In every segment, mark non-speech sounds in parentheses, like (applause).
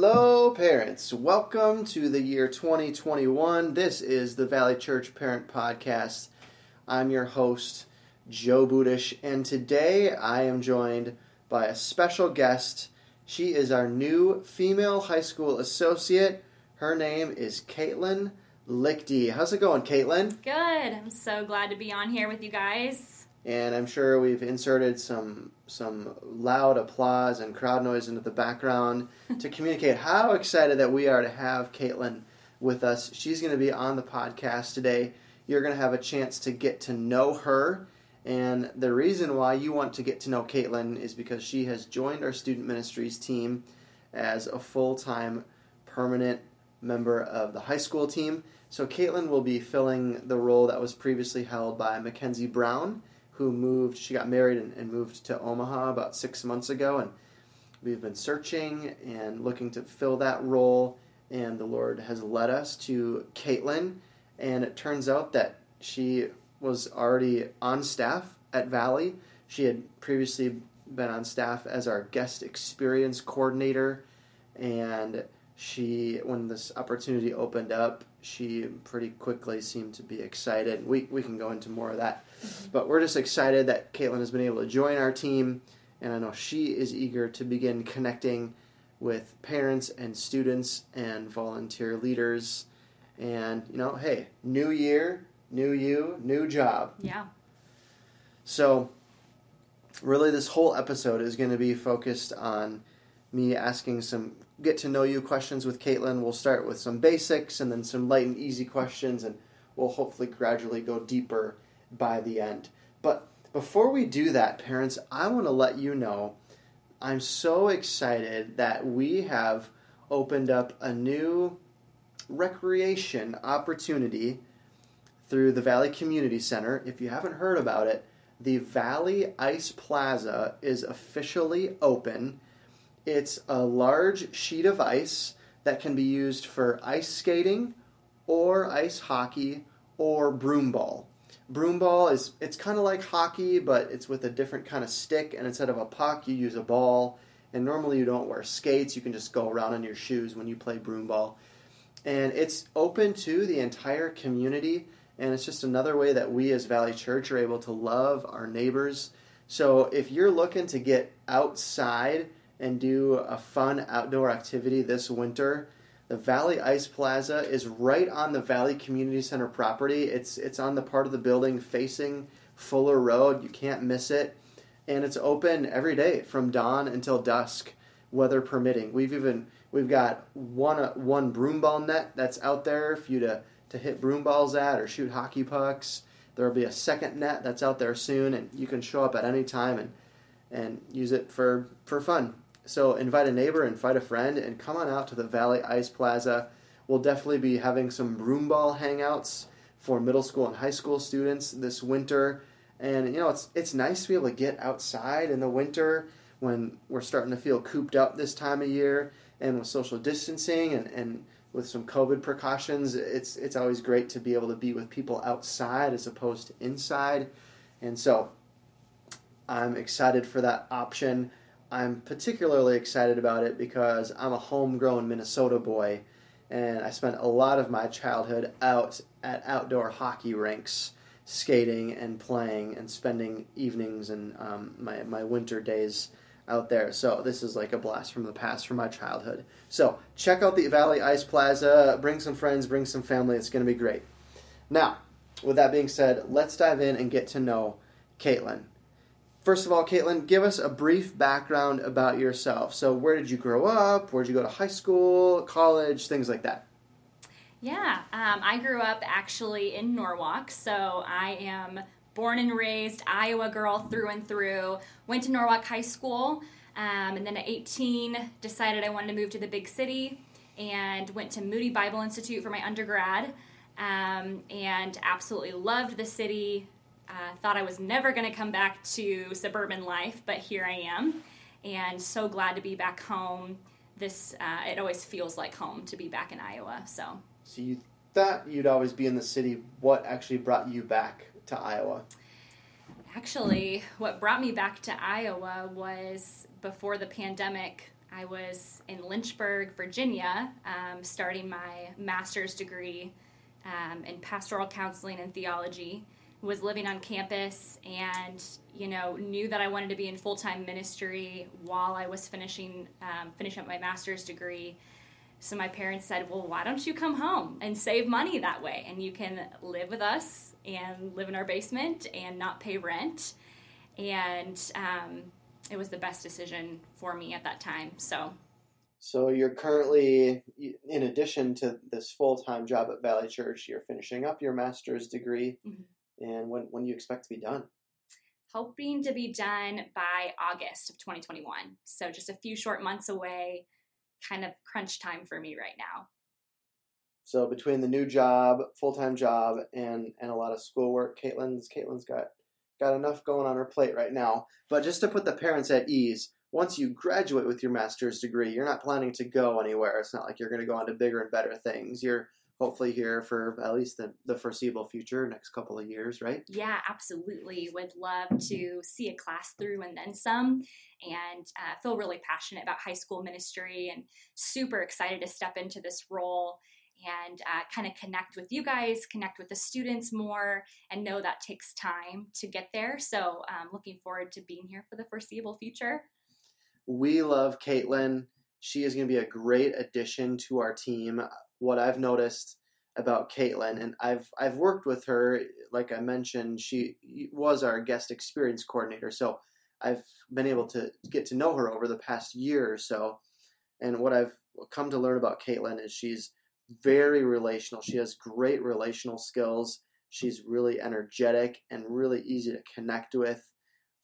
Hello, parents. Welcome to the year 2021. This is the Valley Church Parent Podcast. I'm your host, Joe Budish, and today I am joined by a special guest. She is our new female high school associate. Her name is Caitlin Lichty. How's it going, Caitlin? Good. I'm so glad to be on here with you guys. And I'm sure we've inserted some some loud applause and crowd noise into the background to (laughs) communicate how excited that we are to have Caitlin with us. She's going to be on the podcast today. You're going to have a chance to get to know her. And the reason why you want to get to know Caitlin is because she has joined our student ministries team as a full time permanent member of the high school team. So Caitlin will be filling the role that was previously held by Mackenzie Brown who moved, she got married and, and, moved to Omaha about six months ago. And we've been searching and looking to fill that role. And the Lord has led us to Caitlin. And it turns out that she was already on staff at Valley. She had previously been on staff as our guest experience coordinator. And she, when this opportunity opened up, she pretty quickly seemed to be excited. We, we can go into more of that. Mm-hmm. But we're just excited that Caitlin has been able to join our team, and I know she is eager to begin connecting with parents and students and volunteer leaders. And, you know, hey, new year, new you, new job. Yeah. So, really, this whole episode is going to be focused on me asking some get to know you questions with Caitlin. We'll start with some basics and then some light and easy questions, and we'll hopefully gradually go deeper by the end. But before we do that, parents, I want to let you know I'm so excited that we have opened up a new recreation opportunity through the Valley Community Center. If you haven't heard about it, the Valley Ice Plaza is officially open. It's a large sheet of ice that can be used for ice skating or ice hockey or broom ball. Broom ball is it's kind of like hockey, but it's with a different kind of stick, and instead of a puck, you use a ball. And normally you don't wear skates; you can just go around in your shoes when you play broom ball. And it's open to the entire community, and it's just another way that we as Valley Church are able to love our neighbors. So if you're looking to get outside and do a fun outdoor activity this winter, the Valley Ice Plaza is right on the Valley Community Center property. It's it's on the part of the building facing Fuller Road. You can't miss it. And it's open every day from dawn until dusk, weather permitting. We've even we've got one uh, one broom ball net that's out there for you to to hit broom balls at or shoot hockey pucks. There'll be a second net that's out there soon and you can show up at any time and and use it for for fun. So invite a neighbor, and invite a friend, and come on out to the Valley Ice Plaza. We'll definitely be having some broomball hangouts for middle school and high school students this winter. And you know, it's it's nice to be able to get outside in the winter when we're starting to feel cooped up this time of year, and with social distancing and, and with some COVID precautions, it's it's always great to be able to be with people outside as opposed to inside. And so I'm excited for that option. I'm particularly excited about it because I'm a homegrown Minnesota boy, and I spent a lot of my childhood out at outdoor hockey rinks, skating and playing, and spending evenings and um, my my winter days out there. So this is like a blast from the past from my childhood. So check out the Valley Ice Plaza. Bring some friends, bring some family. It's going to be great. Now, with that being said, let's dive in and get to know Caitlin first of all, Caitlin, give us a brief background about yourself. So, where did you grow up? Where did you go to high school, college, things like that? Yeah, um, I grew up actually in Norwalk, so I am born and raised Iowa girl through and through. Went to Norwalk High School, um, and then at 18 decided I wanted to move to the big city and went to Moody Bible Institute for my undergrad. Um, and absolutely loved the city. Uh, thought I was never going to come back to suburban life, but here I am, and so glad to be back home. This uh, it always feels like home to be back in Iowa. So So, you thought you'd always be in the city. What actually brought you back to Iowa? Actually, what brought me back to Iowa was before the pandemic. I was in Lynchburg, Virginia, um, starting my master's degree um, in pastoral counseling and theology. Was living on campus and you know knew that I wanted to be in full time ministry while I was finishing um, finishing up my master's degree. So my parents said, "Well, why don't you come home and save money that way, and you can live with us and live in our basement and not pay rent." And um, it was the best decision for me at that time. So So, you're currently, in addition to this full time job at Valley Church, you're finishing up your master's degree. Mhm. And when, when do you expect to be done? hoping to be done by August of 2021. So just a few short months away. Kind of crunch time for me right now. So between the new job, full time job, and and a lot of schoolwork, Caitlin's Caitlin's got got enough going on her plate right now. But just to put the parents at ease, once you graduate with your master's degree, you're not planning to go anywhere. It's not like you're going to go on to bigger and better things. You're hopefully here for at least the, the foreseeable future, next couple of years, right? Yeah, absolutely. Would love to see a class through and then some, and uh, feel really passionate about high school ministry and super excited to step into this role and uh, kind of connect with you guys, connect with the students more, and know that takes time to get there. So, um, looking forward to being here for the foreseeable future. We love Caitlin. She is going to be a great addition to our team. What I've noticed about Caitlin, and I've I've worked with her, like I mentioned, she was our guest experience coordinator. So I've been able to get to know her over the past year or so. And what I've come to learn about Caitlin is she's very relational. She has great relational skills. She's really energetic and really easy to connect with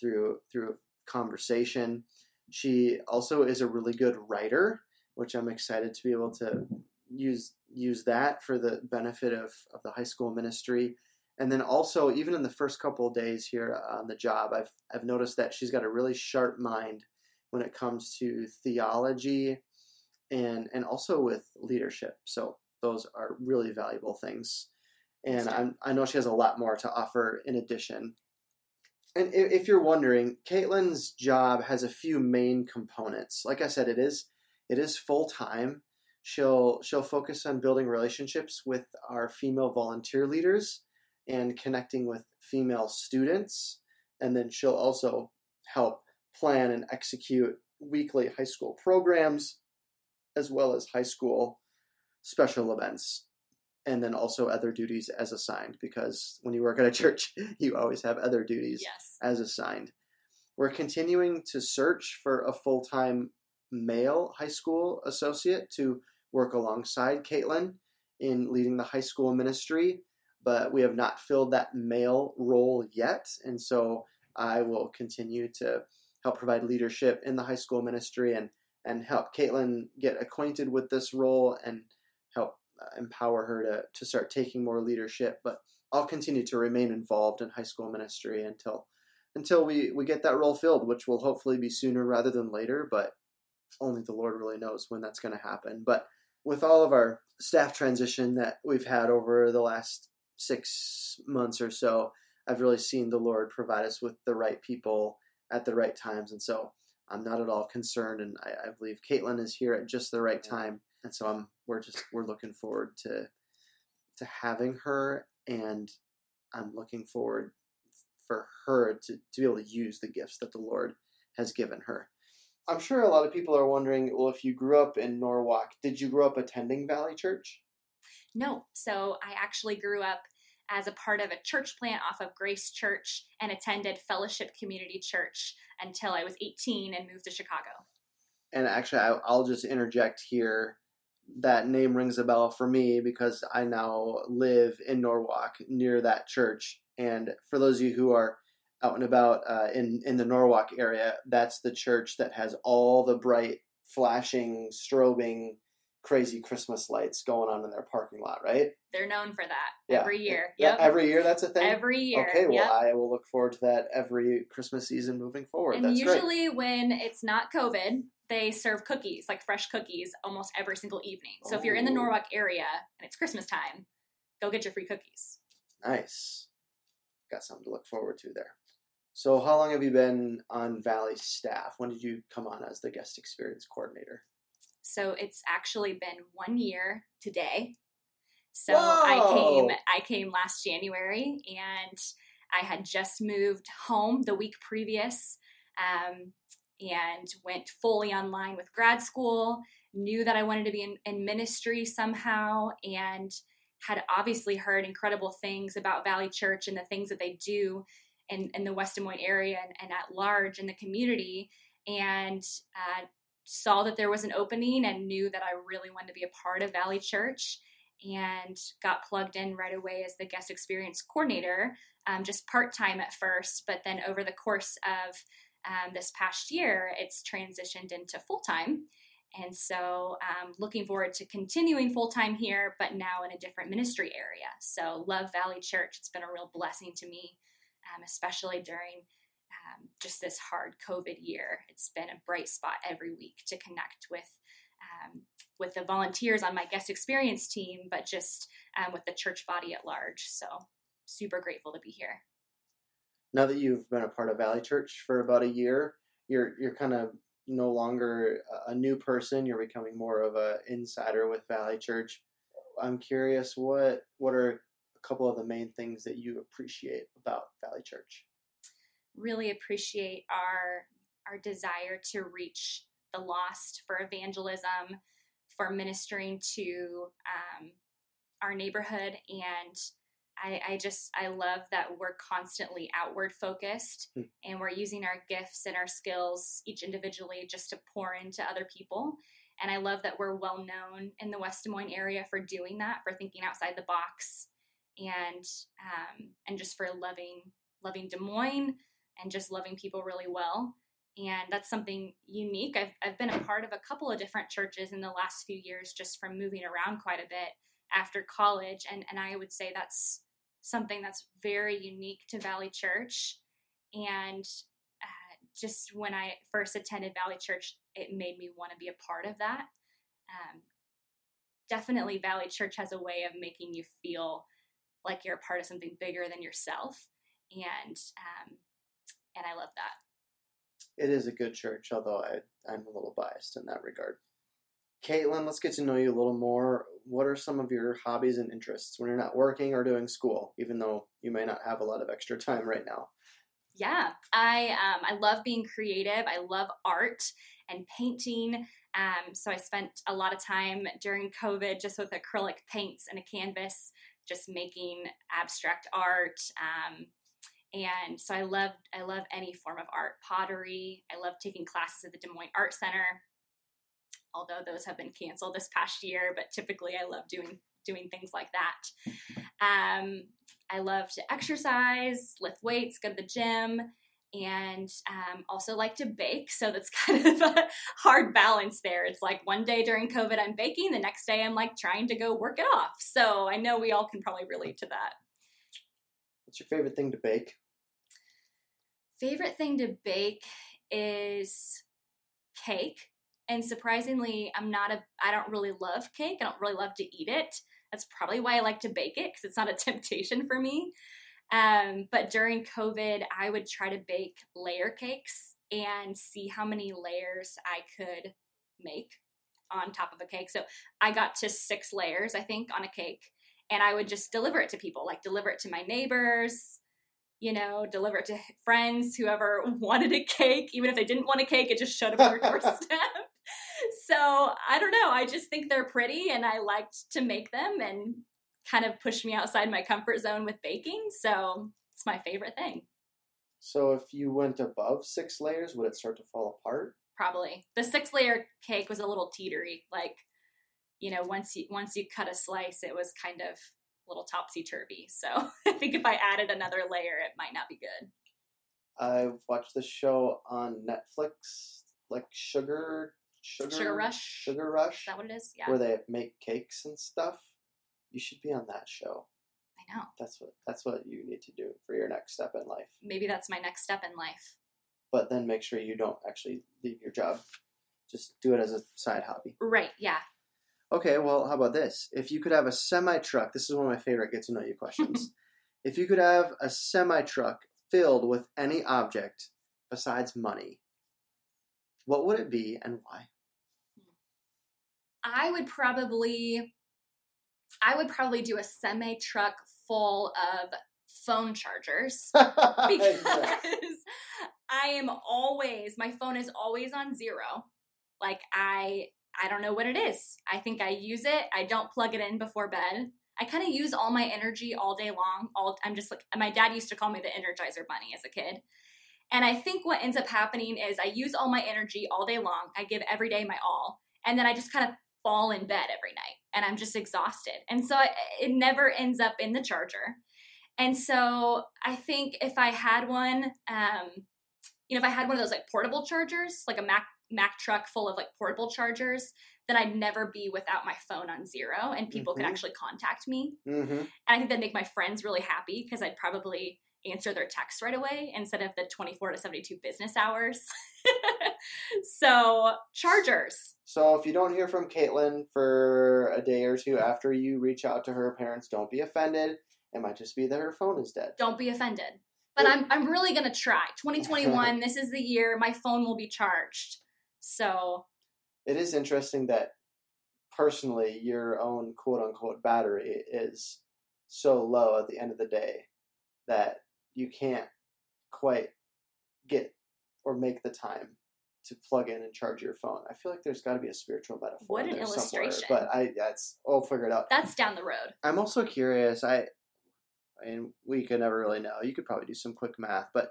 through through conversation. She also is a really good writer, which I'm excited to be able to use use that for the benefit of, of the high school ministry. And then also, even in the first couple of days here on the job, I've I've noticed that she's got a really sharp mind when it comes to theology and and also with leadership. So those are really valuable things. And I'm, I know she has a lot more to offer in addition. And if, if you're wondering, Caitlin's job has a few main components. Like I said, it is it is full time. She'll she'll focus on building relationships with our female volunteer leaders and connecting with female students. And then she'll also help plan and execute weekly high school programs as well as high school special events and then also other duties as assigned because when you work at a (laughs) church you always have other duties Yes. as assigned we're continuing to search for a full-time male high school associate to work alongside caitlin in leading the high school ministry but we have not filled that male role yet and so i will continue to help provide leadership in the high school ministry and and help Caitlin get acquainted with this role and help uh, empower her to, to start taking more leadership. But I'll continue to remain involved in high school ministry until until we, we get that role filled, which will hopefully be sooner rather than later, but only the Lord really knows when that's going to happen. But with all of our staff transition that we've had over the last six months or so, I've really seen the Lord provide us with the right people at the right times. And so I'm not at all concerned, and I, I believe Caitlin is here at just the right time, and so I'm we're just we're looking forward to to having her, and I'm looking forward for her to, to be able to use the gifts that the Lord has given her. I'm sure a lot of people are wondering, well, if you grew up in Norwalk, did you grow up attending Valley Church? No. So I actually grew up as a part of a church plant off of Grace Church and attended Fellowship Community Church until I was 18 and moved to Chicago. And actually, I'll just interject here. That name rings a bell for me because I now live in Norwalk near that church. And for those of you who are out and about uh, in in the Norwalk area, that's the church that has all the bright, flashing, strobing, crazy Christmas lights going on in their parking lot, right? They're known for that Yeah. every year. Yeah, Yep. every year that's a thing. Every year. Okay, well, yep. I will look forward to that every Christmas season moving forward. And that's great. usually when it's not COVID, they serve cookies, like fresh cookies, almost every single evening. So if you're in the Oh. Norwalk area and it's Christmas time, go get your free cookies. Nice. Got something to look forward to there. So, how long have you been on Valley staff? When did you come on as the guest experience coordinator? So it's actually been one year today. So I came I came last January and I had just moved home the week previous um, and went fully online with grad school, knew that I wanted to be in, in ministry somehow and had obviously heard incredible things about Valley Church and the things that they do in, in the West Des Moines area and, and at large in the community. And uh, saw that there was an opening and knew that I really wanted to be a part of Valley Church and got plugged in right away as the guest experience coordinator, um, just part time at first, but then over the course of um, this past year, it's transitioned into full time. And so, um, looking forward to continuing full time here, but now in a different ministry area. So, love Valley Church. It's been a real blessing to me, um, especially during um, just this hard COVID year. It's been a bright spot every week to connect with um, with the volunteers on my guest experience team, but just um, with the church body at large. So super grateful to be here. Now that you've been a part of Valley Church for about a year, you're you're kind of no longer a- new person. You're becoming more of a insider with Valley Church. I'm curious what what are couple of the main things that you appreciate about Valley Church? Really appreciate our our desire to reach the lost for evangelism, for ministering to um, our neighborhood and I, I just I love that we're constantly outward focused Hmm. and we're using our gifts and our skills each individually just to pour into other people. And I love that we're well known in the West Des Moines area for doing that, for thinking outside the box, and um, and just for loving loving Des Moines and just loving people really well. And that's something unique. I've I've been a part of a couple of different churches in the last few years, just from moving around quite a bit after college, and and I would say that's something that's very unique to Valley Church. And uh, just when I first attended Valley Church, it made me want to be a part of that. Um, definitely, Valley Church has a way of making you feel like you're a part of something bigger than yourself, and um, and I love that. It is a good church, although I, I'm a little biased in that regard. Caitlin, let's get to know you a little more. What are some of your hobbies and interests when you're not working or doing school, even though you may not have a lot of extra time right now? Yeah, I um, I love being creative. I love art and painting. Um, so I spent a lot of time during COVID just with acrylic paints and a canvas, just making abstract art. Um, and so I love I love any form of art, pottery. I love taking classes at the Des Moines Art Center, although those have been canceled this past year. But typically, I love doing doing things like that. (laughs) Um, I love to exercise, lift weights, go to the gym, and um, also like to bake. So that's (laughs) kind of a hard balance there. It's like one day during COVID, I'm baking, the next day, I'm like trying to go work it off. So I know we all can probably relate to that. What's your favorite thing to bake? Favorite thing to bake is cake. And surprisingly, I'm not a, I don't really love cake. I don't really love to eat it. That's probably why I like to bake it because it's not a (laughs) temptation for me. Um, but during COVID, I would try to bake layer cakes and see how many layers I could make on top of a cake. So I got to six layers, I think, on a cake. And I would just deliver it to people, like deliver it to my neighbors, you know, deliver it to friends, whoever (laughs) wanted a cake. Even if they didn't want a cake, it just showed up on their (laughs) doorstep. (laughs) so I don't know. I just think they're pretty and I liked to make them. And kind of pushed me outside my comfort zone with baking. So it's my favorite thing. So if you went above six layers, would it start to fall apart? Probably the six layer cake was a little teetery. Like, you know, once you once you cut a slice, it was kind of a little topsy turvy. So (laughs) I think if I added another layer, it might not be good. I've watched the show on Netflix, like Sugar Sugar Sugar Rush? Sugar Is Rush, that what it is? Yeah, where they make cakes and stuff. You should be on that show. I know. That's what that's what you need to do for your next step in life. Maybe that's my next step in life. But then make sure you don't actually leave your job. Just do it as a side hobby. Right. Yeah. Okay, well, how about this? If you could have a semi truck, this is one of my favorite get to know you questions. (laughs) if you could have a semi truck filled with any object besides money, what would it be and why? I would probably I would probably do a semi truck full of phone chargers (laughs) because I am always my phone is always on zero. Like I I don't know what it is. I think I use it. I don't plug it in before bed. I kind of use all my energy all day long. All I'm just like my dad used to call me the energizer bunny as a kid. And I think what ends up happening is I use all my energy all day long. I give every day my all. And then I just kind of fall in bed every night and I'm just exhausted. And so I, it never ends up in the charger. And so I think if I had one, um, you know, if I had one of those like portable chargers, like a Mack Mack truck full of like portable chargers, then I'd never be without my phone on zero and people could Mhm. actually contact me. mm-hmm. And I think that'd make my friends really happy because I'd probably answer their text right away instead of the 24 to 72 business hours. (laughs) so, chargers. So if you don't hear from Caitlin for a day or two after you reach out to her parents, don't be offended. It might just be that her phone is dead. Don't be offended. But I'm I'm really going to try. 2021, (laughs) this is the year my phone will be charged. So, It is interesting that personally your own quote unquote battery is so low at the end of the day that you can't quite get or make the time to plug in and charge your phone. I feel like there's got to be a spiritual metaphor. What an illustration. but I that's I'll figure it out. that's down the road. I'm also curious. I, I mean, we could never really know. You could probably do some quick math, but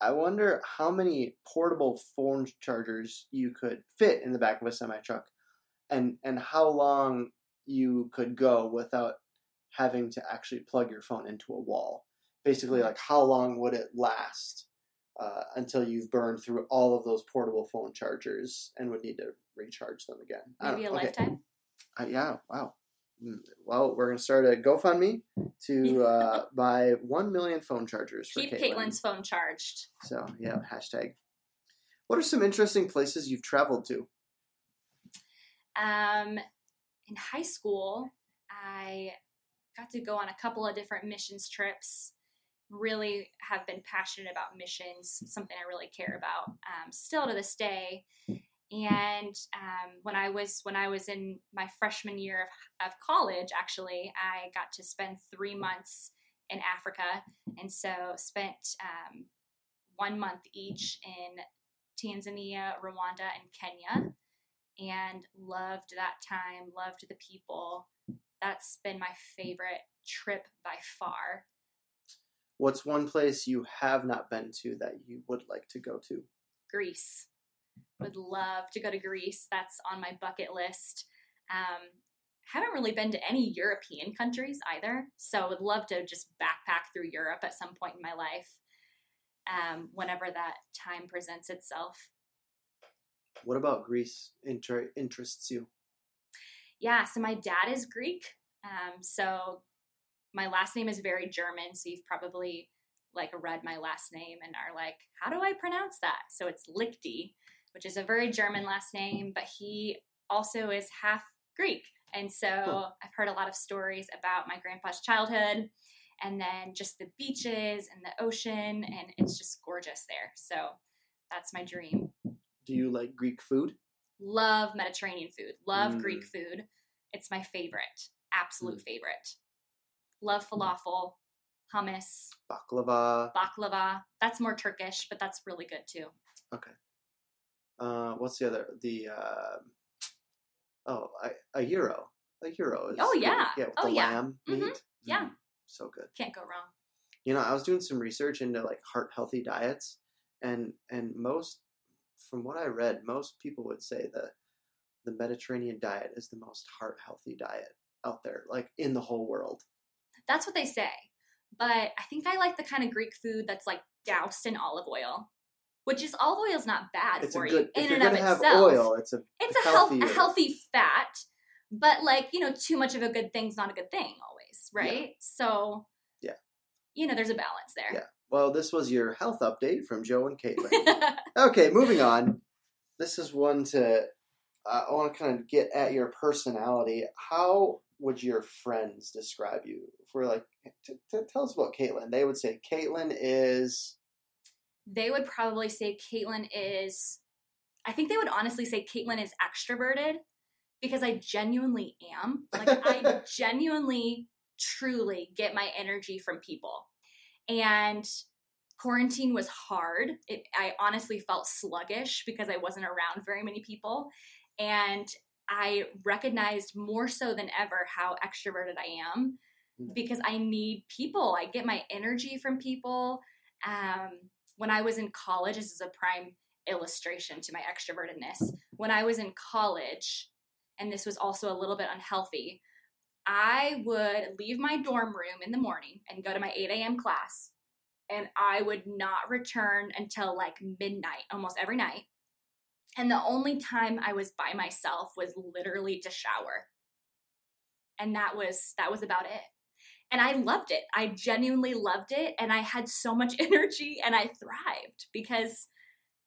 I wonder how many portable phone chargers you could fit in the back of a semi truck, and and how long you could go without having to actually plug your phone into a wall. Basically, mm-hmm. like how long would it last uh, until you've burned through all of those portable phone chargers and would need to recharge them again? Maybe a. Okay. lifetime. Uh, yeah, wow. Mm, Well, we're going to start a GoFundMe to (laughs) uh, buy 1 million phone chargers for Keep Caitlin. Caitlin's phone charged. So, yeah, hashtag. What are some interesting places you've traveled to? Um, in high school, I got to go on a couple of different missions trips. Really have been passionate about missions, something I really care about um, still to this day. And um, when I was when I was in my freshman year of, of college, actually, I got to spend three months in Africa, and so spent um, one month each in Tanzania, Rwanda, and Kenya and loved that time, loved the people. That's been my favorite trip by far. What's one place you have not been to that you would like to go to? Greece. Would love to go to Greece. That's on my bucket list. Um, haven't really been to any European countries either, so would love to just backpack through Europe at some point in my life, um, whenever that time presents itself. What about Greece inter- interests you? Yeah, so my dad is Greek. Um, so my last name is very German. So you've probably like read my last name and are like, how do I pronounce that? So it's Lichty, which is a very German last name, but he also is half Greek. And so I've heard a lot of stories about my grandpa's childhood and then just the beaches and the ocean, and it's just gorgeous there. So that's my dream. Do you like Greek food? Love Mediterranean food. Love Mm. Greek food. It's my favorite. Absolute favorite. Love falafel, hummus, Baklava. baklava. That's more Turkish, but that's really good too. Okay. Uh, what's the other? The uh, oh, a, a euro. like gyros. Oh, yeah. yeah, with Oh, the yeah. lamb Mhm. meat. Yeah. Mm, so good. Can't go wrong. You know, I was doing some research into like heart healthy diets, and and most, from what I read, most people would say the the Mediterranean diet is the most heart healthy diet out there, like in the whole world. That's what they say. But I think I like the kind of Greek food that's like doused in olive oil, which is olive oil is not bad It's for good. you in and of itself. oil, it's a it's a, health, a healthy fat, but like you know, too much of a good thing's not a good thing always, right? So Yeah. you know, there's a balance there. Yeah. Well, this was your health update from Joe and Caitlin. (laughs) okay, moving on. This is one to. Uh, I want to kind of get at your personality. How would your friends describe you? If we're like, t- t- tell us about Caitlin. They would say Caitlin is. they would probably say Caitlin is. I think they would honestly say Caitlin is extroverted because I genuinely am. Like I (laughs) genuinely, truly get my energy from people, and quarantine was hard. It, I honestly felt sluggish because I wasn't around very many people, and I recognized more so than ever how extroverted I am Mm. because I need people. I get my energy from people. Um, when I was in college, this is a prime illustration to my extrovertedness. When I was in college, and this was also a little bit unhealthy, I would leave my dorm room in the morning and go to my 8 a.m. class, and I would not return until like midnight almost every night. And the only time I was by myself was literally to shower. And that was that was about it and I loved it. I genuinely loved it and I had so much (laughs) energy and I thrived because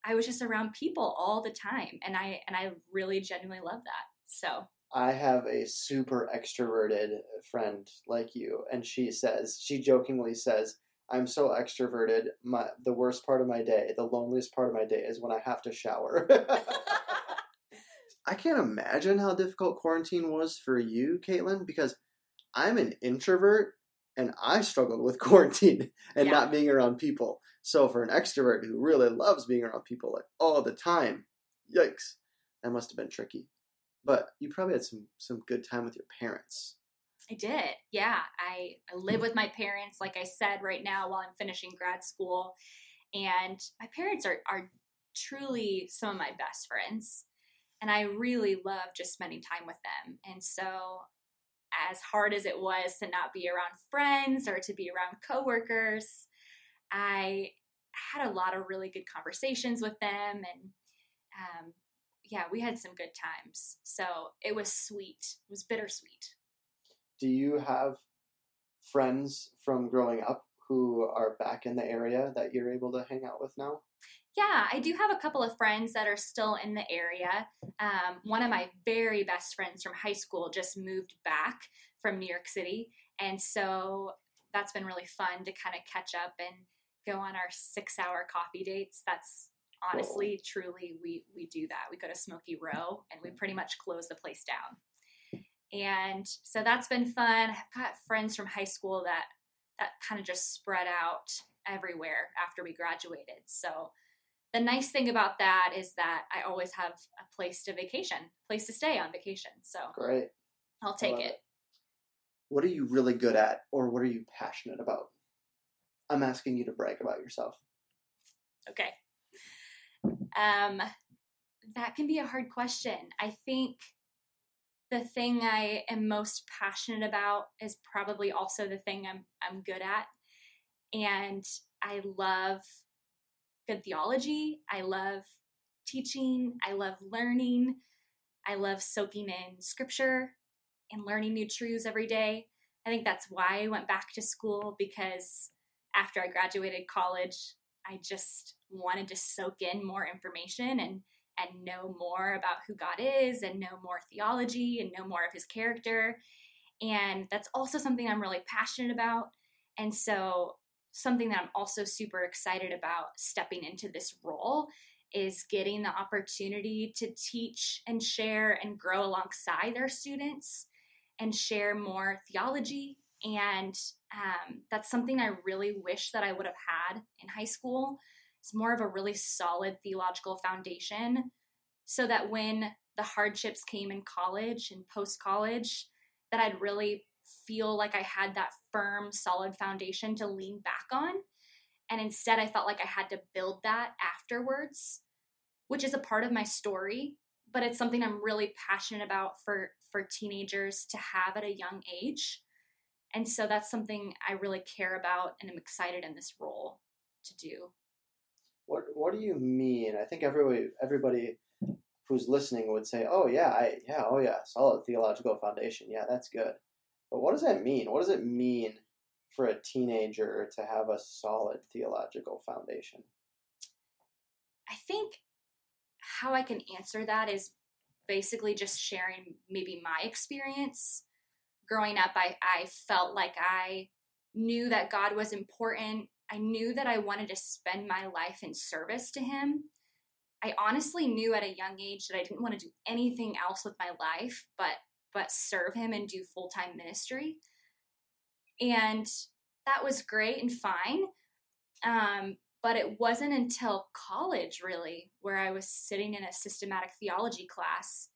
I was just around people all the time and I and I really genuinely love that. So, I have a super extroverted friend like you, and she says, she jokingly says, I'm so extroverted. My the worst part of my day, the loneliest part of my day is when I have to shower. (laughs) I can't imagine how difficult quarantine was for you, Caitlin, because I'm an introvert and I struggled with (laughs) quarantine and Yeah. not being around people. So for an extrovert who really loves being around people like all the time, yikes, that must have been tricky. But you probably had some some good time with your parents. I did. Yeah. I, I live with my parents, like I said, right now while I'm finishing grad school. And my parents are, are truly some of my best friends. And I really love just spending time with them. And so, as hard as it was to not be around friends or to be around coworkers, I had a lot of really good conversations with them. And um, yeah, we had some good times. So, it was sweet. It was bittersweet. Do you have friends from growing up who are back in the area that you're able to hang out with now? Yeah, I do have a couple of friends that are still in the area. Um, one of my very best friends from high school just moved back from New York City. And so that's been really fun to kind of catch up and go on our six hour coffee dates. That's honestly, truly, we, we do that. We go to Smokey Row and we pretty much close the place down. And so that's been fun. I've got friends from high school that that kind of just spread out everywhere after we graduated. So the nice thing about that is that I always have a place to vacation, place to stay on vacation. So Great. I'll take it. it. What are you really good at or what are you passionate about? I'm asking you to brag about yourself. Okay. Um, that can be a hard question. I think the thing I am most passionate about is probably also the thing I'm I'm good at. And I love good theology. I love teaching. I love learning. I love soaking in scripture and learning new truths every day. I think that's why I went back to school because after I graduated college, I just wanted to soak in more information and and know more about who God is and know more theology and know more of his character. And that's also something I'm really passionate about. And so something that I'm also super excited about stepping into this role is getting the opportunity to teach and share and grow alongside our students and share more theology. And um, that's something I really wish that I would have had in high school. It's more of a really solid theological foundation so that when the hardships came in college and post college, that I'd really feel like I had that firm, solid foundation to lean back on. And instead, I felt like I had to build that afterwards, which is a part of my story, but it's something I'm really passionate about for, for teenagers to have at a young age. And so that's something I really care about and am excited in this role to do. What What do you mean? I think everybody everybody who's listening would say, "Oh yeah, I yeah, oh yeah, solid theological foundation. Yeah, that's good." But what does that mean? What does it mean for a teenager to have a solid theological foundation? I think how I can answer that is basically just sharing maybe my experience. Growing up, I, I felt like I knew that God was important. I knew that I wanted to spend my life in service to Him. I honestly knew at a young age that I didn't want to do anything else with my life but but serve him and do full-time ministry. And that was great and fine. Um, but it wasn't until college really where I was sitting in a systematic theology class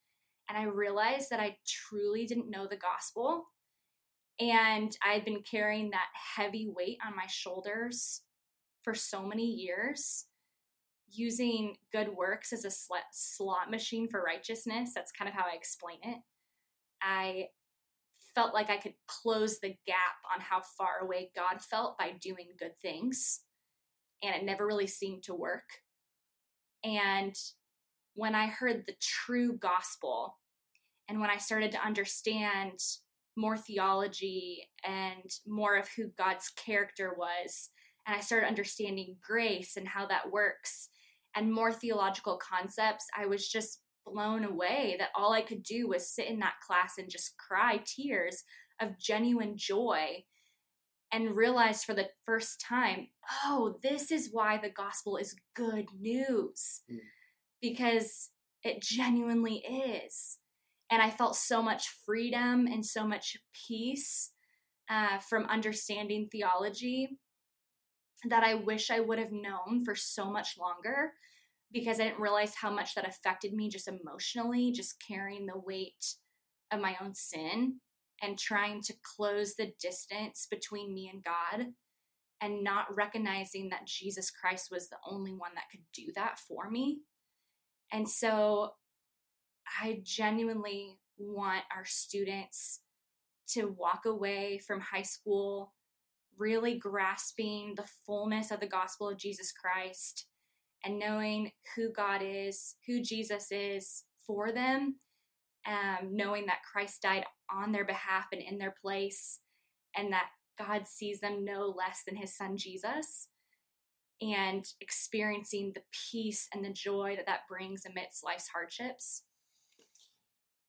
and I realized that I truly didn't know the gospel. And I had been carrying that heavy weight on my shoulders for so many years using good works as a slot machine for righteousness. That's kind of how I explain it. I felt like I could close the gap on how far away God felt by doing good things. And it never really seemed to work. And when I heard the true gospel, and when I started to understand more theology and more of who God's character was, and I started understanding grace and how that works, and more theological concepts, I was just blown away that all I could do was sit in that class and just cry tears of genuine joy and realize for the first time, oh, this is why the gospel is good news. Mm. Because it genuinely is. And I felt so much freedom and so much peace uh, from understanding theology that I wish I would have known for so much longer because I didn't realize how much that affected me just emotionally, just carrying the weight of my own sin and trying to close the distance between me and God and not recognizing that Jesus Christ was the only one that could do that for me. And so I genuinely want our students to walk away from high school really grasping the fullness of the gospel of Jesus Christ and knowing who God is, who Jesus is for them, um, knowing that Christ died on their behalf and in their place, and that God sees them no less than his son Jesus, and experiencing the peace and the joy that that brings amidst life's hardships.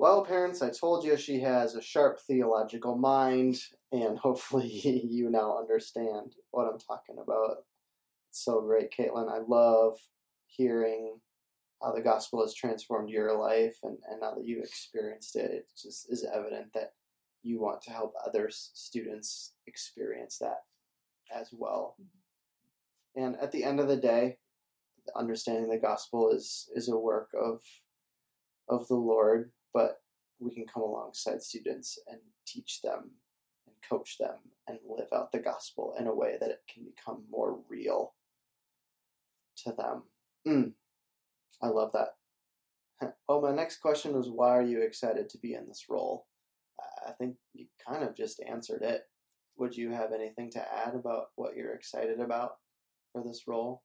Well, parents, I told you she has a sharp theological mind, and hopefully (laughs) you now understand what I'm talking about It's so great, Caitlin. I love hearing how the gospel has transformed your life, and, and now that you've experienced it, it just is evident that you want to help other students experience that as well. And at the end of the day, understanding the gospel is is a work of of the Lord, but we can come alongside students and teach them and coach them and live out the gospel in a way that it can become more real to them. Mm, I love that. (laughs) Oh, my next question was why are you excited to be in this role? I think you kind of just answered it. Would you have anything to add about what you're excited about for this role?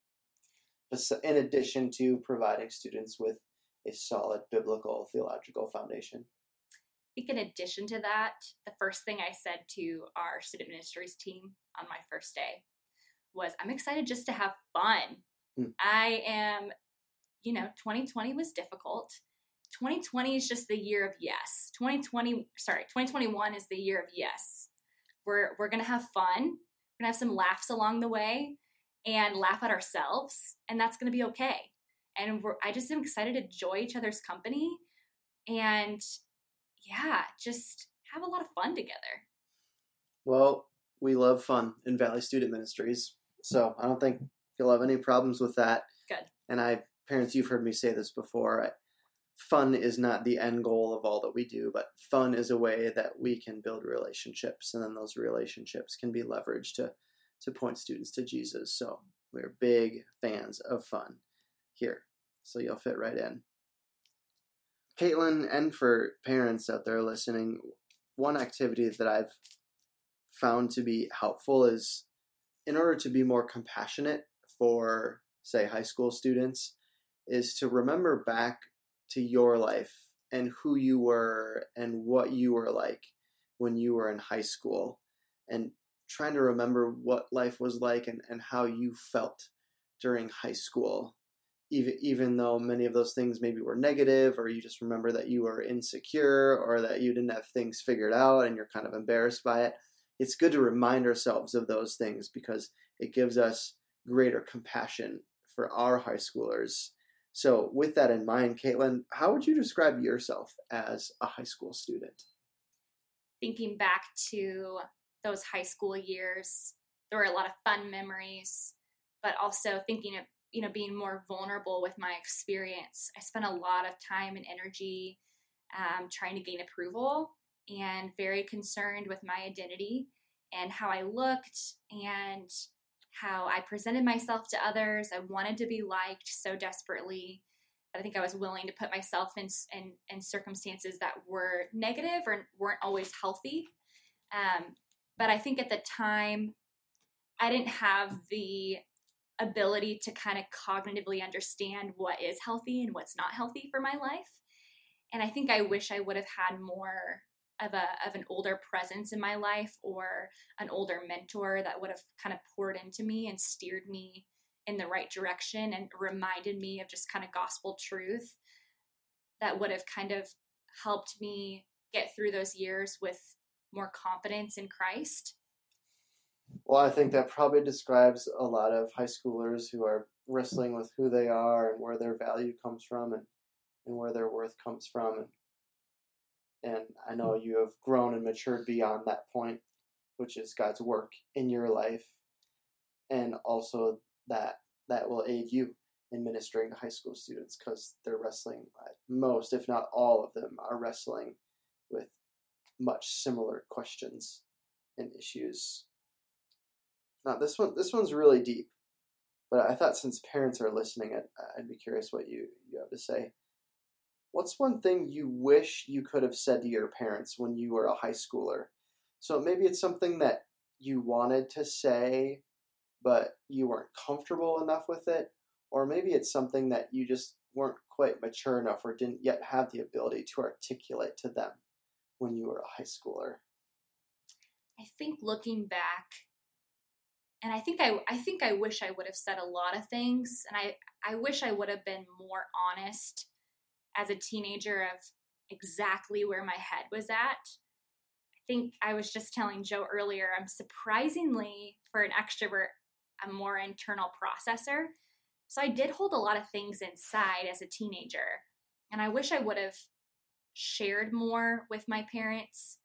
In addition to providing students with a solid biblical theological foundation. I think in addition to that, the first thing I said to our student ministries team on my first day was I'm excited just to have fun. Hmm. I am, you know, 2020 was difficult. 2020 is just the year of yes. 2020, sorry, 2021 is the year of yes. We're we're gonna have fun. We're gonna have some laughs along the way and laugh at ourselves, and that's gonna be okay. And we're, I just am excited to enjoy each other's company and yeah, just have a lot of fun together. Well, we love fun in Valley Student Ministries, so I don't think you'll have any problems with that. Good. And I, parents, you've heard me say this before. I, fun is not the end goal of all that we do, but fun is a way that we can build relationships, and then those relationships can be leveraged to to point students to Jesus. So we're big fans of fun here. So you'll fit right in. Caitlin, and for parents out there listening, one activity that I've found to be helpful is in order to be more compassionate for, say, high school students, is to remember back to your life and who you were and what you were like when you were in high school and trying to remember what life was like and, and how you felt during high school even even though many of those things maybe were negative or you just remember that you were insecure or that you didn't have things figured out and you're kind of embarrassed by it it's good to remind ourselves of those things because it gives us greater compassion for our high schoolers. So with that in mind caitlin how would you describe yourself as a high school student? Thinking back to those high school years there were a lot of fun memories but also thinking of you know being more vulnerable with my experience. I spent a lot of time and energy um, trying to gain approval and very concerned with my identity and how i looked and how i presented myself to others. I wanted to be liked so desperately i think i was willing to put myself in, in, in circumstances that were negative or weren't always healthy. Um, but i think at the time i didn't have the ability to kind of cognitively understand what is healthy and what's not healthy for my life. And I think I wish I would have had more of a of an older presence in my life or an older mentor that would have kind of poured into me and steered me in the right direction and reminded me of just kind of gospel truth that would have kind of helped me get through those years with more confidence in Christ well, I think that probably describes a lot of high schoolers who are wrestling with who they are and where their value comes from and, and where their worth comes from. And, and I know you have grown and matured beyond that point, which is God's work in your life. And also that that will aid you in ministering to high school students because they're wrestling, uh, most, if not all of them, are wrestling with much similar questions and issues now this one this one's really deep, but I thought since parents are listening, I'd, I'd be curious what you you have to say. What's one thing you wish you could have said to your parents when you were a high schooler? So maybe it's something that you wanted to say, but you weren't comfortable enough with it, or maybe it's something that you just weren't quite mature enough or didn't yet have the ability to articulate to them when you were a high schooler. I think looking back, and I think I I think I wish I would have said a lot of things and I I wish I would have been more honest as a teenager of exactly where my head was at. I think I was just telling Joe earlier I'm surprisingly for an extrovert a more internal processor. So I did hold a lot of things inside as a teenager and I wish I would have shared more with my parents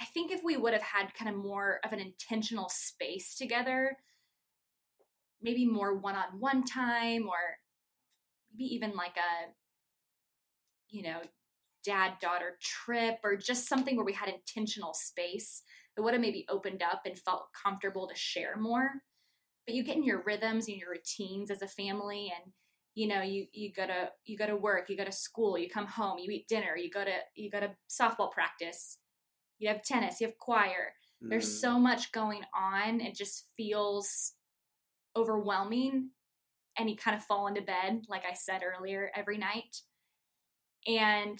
I think if we would have had kind of more of an intentional space together, maybe more one on one time, or maybe even like a, you know, dad daughter trip, or just something where we had intentional space, it would have maybe opened up and felt comfortable to share more. But you get in your rhythms and your routines as a family, and you know you you go to you go to work you go to school you come home you eat dinner you go to you go to softball practice you have tennis, you have choir. Mm. There's so much going on. It just feels overwhelming. And you kind of fall into bed, like I said earlier, every night. And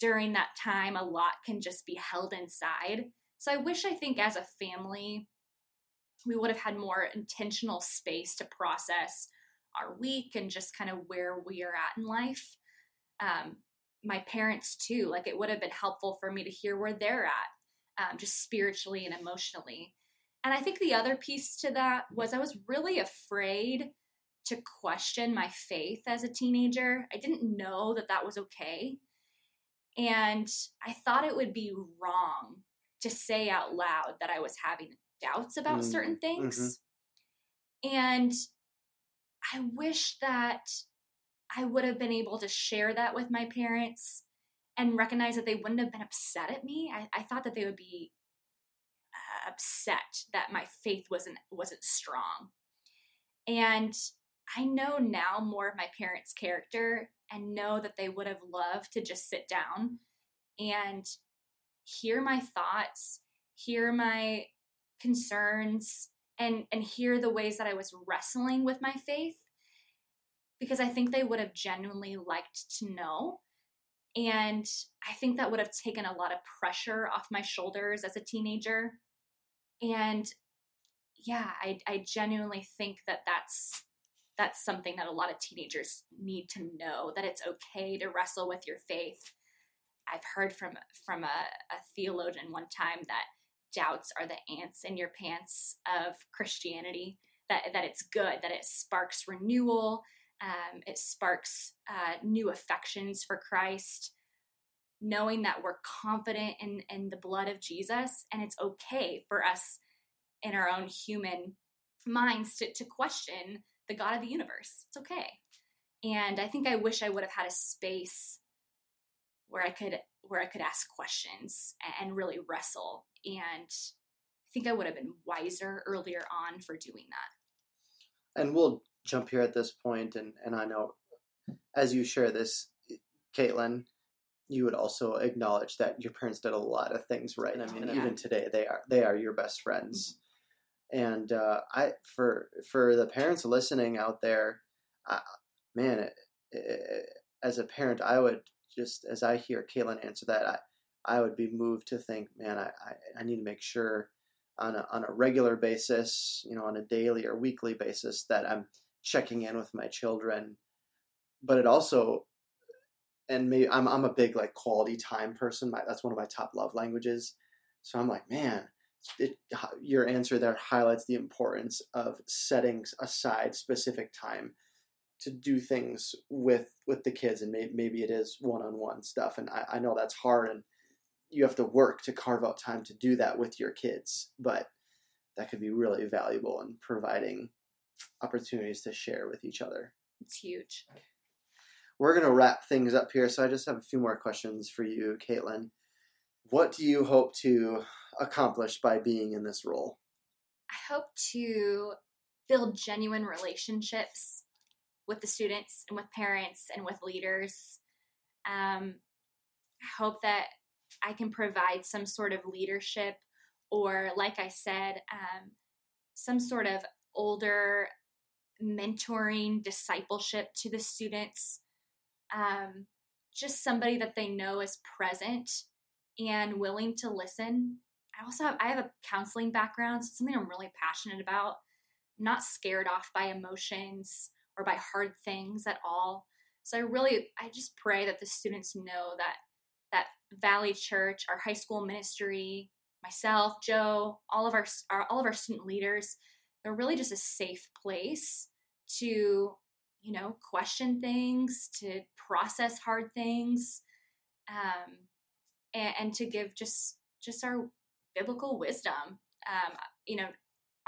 during that time, a lot can just be held inside. So I wish, I think, as a family, we would have had more intentional space to process our week and just kind of where we are at in life. Um, my parents too. Like it would have been helpful for me to hear where they're at, um, just spiritually and emotionally. And I think the other piece to that was I was really afraid to question my faith as a teenager. I didn't know that that was okay. And I thought it would be wrong to say out loud that I was having doubts about mm-hmm. certain things. Mm-hmm. And I wish that I would have been able to share that with my parents and recognize that they wouldn't have been upset at me. I, I thought that they would be uh, upset that my faith wasn't wasn't strong. And I know now more of my parents' character and know that they would have loved to just sit down and hear my thoughts, hear my concerns, and and hear the ways that I was wrestling with my faith because I think they would have genuinely liked to know. And I think that would have taken a lot of pressure off my shoulders as a teenager. And yeah, I, I genuinely think that that's that's something that a lot of teenagers need to know that it's okay to wrestle with your faith. I've heard from from a, a theologian one time that doubts are the ants in your pants of Christianity. That that it's good, that it sparks renewal, um, it sparks uh, new affections for Christ, knowing that we're confident in, in the blood of Jesus, and it's okay for us in our own human minds to, to question the God of the universe. It's okay. And I think I wish I would have had a space where I could where I could ask questions and really wrestle. And I think I would have been wiser earlier on for doing that. And we'll jump here at this point, and and I know as you share this, Caitlin, you would also acknowledge that your parents did a lot of things right. I mean, Yeah. even today, they are they are your best friends. And uh, I for for the parents listening out there, man, it, it, as a parent, I would just as I hear Caitlin answer that, I I would be moved to think, man, I, I, I need to make sure on a on a regular basis, you know, on a daily or weekly basis, that I'm checking in with my children. But it also and maybe I'm I'm a big like quality time person. My, that's one of my top love languages. So I'm like, man, it, your answer there highlights the importance of setting aside specific time to do things with with the kids, and maybe, maybe it is one on one stuff. And I, I know that's hard, and you have to work to carve out time to do that with your kids. But that could be really valuable in providing opportunities to share with each other It's huge. we're going to wrap things up here. So I just have a few more questions for you, Caitlin. What do you hope to accomplish by being in this role? I hope to build genuine relationships with the students and with parents and with leaders. Um, I hope that I can provide some sort of leadership or, like I said, um, some sort of older mentoring discipleship to the students. Um, just somebody that they know is present and willing to listen I also have I have a counseling background, so something I'm really passionate about. I'm not scared off by emotions or by hard things at all. So I really I just pray that the students know that that Valley Church, our high school ministry, myself, Joe, all of our, our all of our student leaders, they're really just a safe place to you know question things, to process hard things, um, and, and to give just just our biblical wisdom. Um, you know,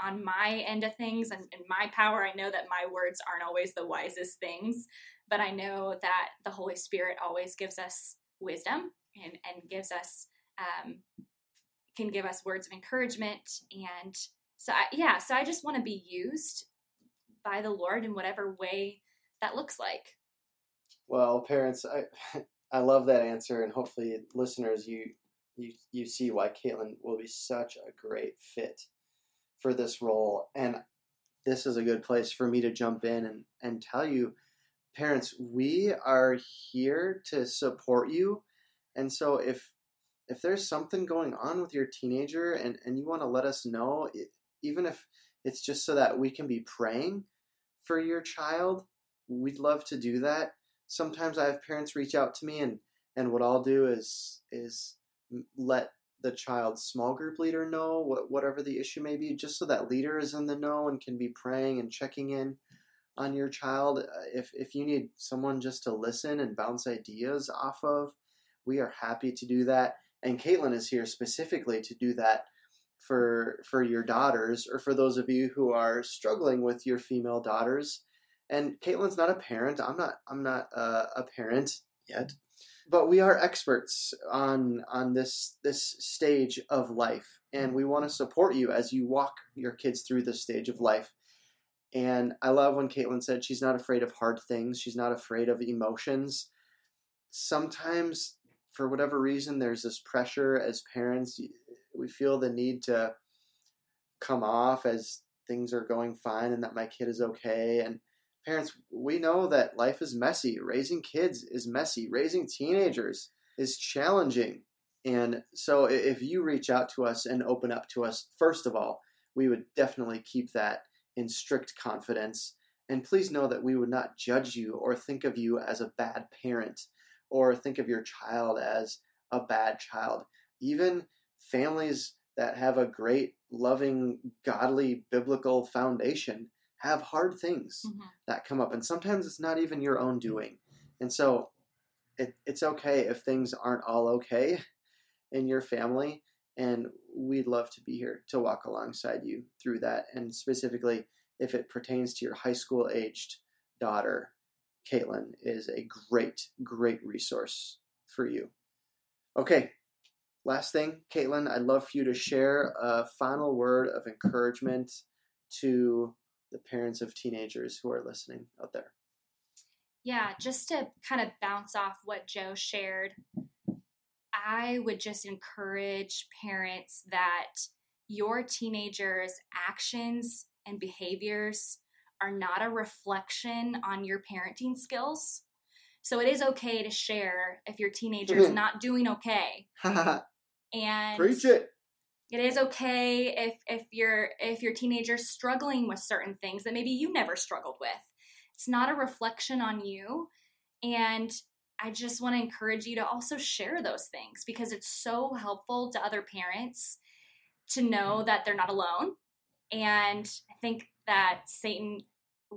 on my end of things and in my power, I know that my words aren't always the wisest things, but I know that the Holy Spirit always gives us wisdom and, and gives us, um, can give us words of encouragement. And so, I, yeah, so I just want to be used by the Lord in whatever way that looks like. Well, parents, I (laughs) I love that answer, and hopefully, listeners, you you you see why Caitlin will be such a great fit for this role, and this is a good place for me to jump in and and tell you, parents, we are here to support you, and so if if there's something going on with your teenager and and you want to let us know, even if it's just so that we can be praying for your child, we'd love to do that sometimes I have parents reach out to me, and and what I'll do is is let the child's small group leader know what, whatever the issue may be, just so that leader is in the know and can be praying and checking in on your child. Uh, If if you need someone just to listen and bounce ideas off of, we are happy to do that. And Caitlin is here specifically to do that for for your daughters or for those of you who are struggling with your female daughters And Caitlin's not a parent. I'm not. I'm not a parent yet, but we are experts on on this this stage of life, and we want to support you as you walk your kids through this stage of life. And I love when Caitlin said she's not afraid of hard things. She's not afraid of emotions. Sometimes, for whatever reason, there's this pressure as parents. Feel the need to come off as things are going fine and that my kid is okay. And parents, we know that life is messy. Raising kids is messy. Raising teenagers is challenging. And so if you reach out to us and open up to us, first of all, we would definitely keep that in strict confidence. And please know that we would not judge you or think of you as a bad parent or think of your child as a bad child. Even families that have a great, loving, godly, biblical foundation have hard things mm-hmm. that come up. And sometimes it's not even your own doing. And so it, it's okay if things aren't all okay in your family. And we'd love to be here to walk alongside you through that. And specifically, if it pertains to your high school aged daughter, Caitlin is a great, great resource for you. Okay, last thing, Caitlin, I'd love for you to share a final word of encouragement to the parents of teenagers who are listening out there. Yeah, just to kind of bounce off what Joe shared, I would just encourage parents that your teenagers' actions and behaviors are not a reflection on your parenting skills. So it is okay to share if your teenager is (laughs) not doing okay. (laughs) and preach it. It is okay if if your if your teenager's struggling with certain things that maybe you never struggled with. It's not a reflection on you. And I just want to encourage you to also share those things because it's so helpful to other parents to know that they're not alone. And I think that Satan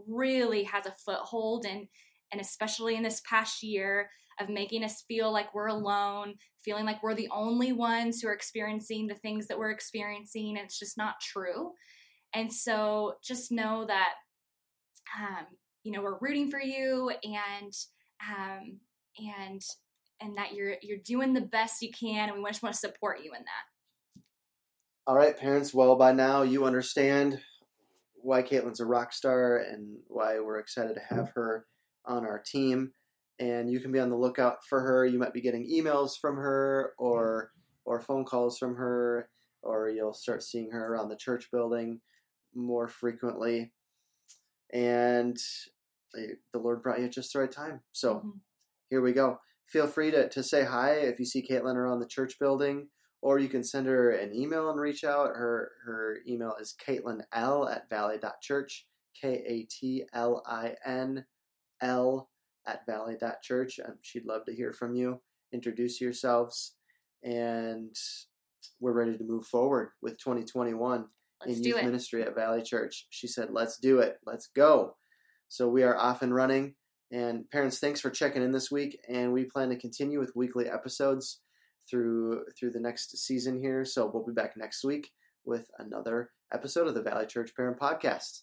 really has a foothold and and especially in this past year of making us feel like we're alone, feeling like we're the only ones who are experiencing the things that we're experiencing. It's just not true. And so just know that, um, you know, we're rooting for you and, um, and, and that you're, you're doing the best you can. And we just want to support you in that. All right, parents. Well, by now you understand why Caitlin's a rock star and why we're excited to have her on our team. And you can be on the lookout for her. You might be getting emails from her or or phone calls from her, or you'll start seeing her around the church building more frequently. And the Lord brought you at just the right time. So mm-hmm. here we go. Feel free to, to say hi if you see Caitlin around the church building or you can send her an email and reach out. Her her email is Caitlin L at valley.church, K A T L I N L at valley.church. Um, she'd love to hear from you. Introduce yourselves, and we're ready to move forward with 2021 let's in youth it. ministry at Valley Church. She said, Let's do it. Let's go. So we are off and running. And parents, thanks for checking in this week. And we plan to continue with weekly episodes through through the next season here. So we'll be back next week with another episode of the Valley Church Parent Podcast.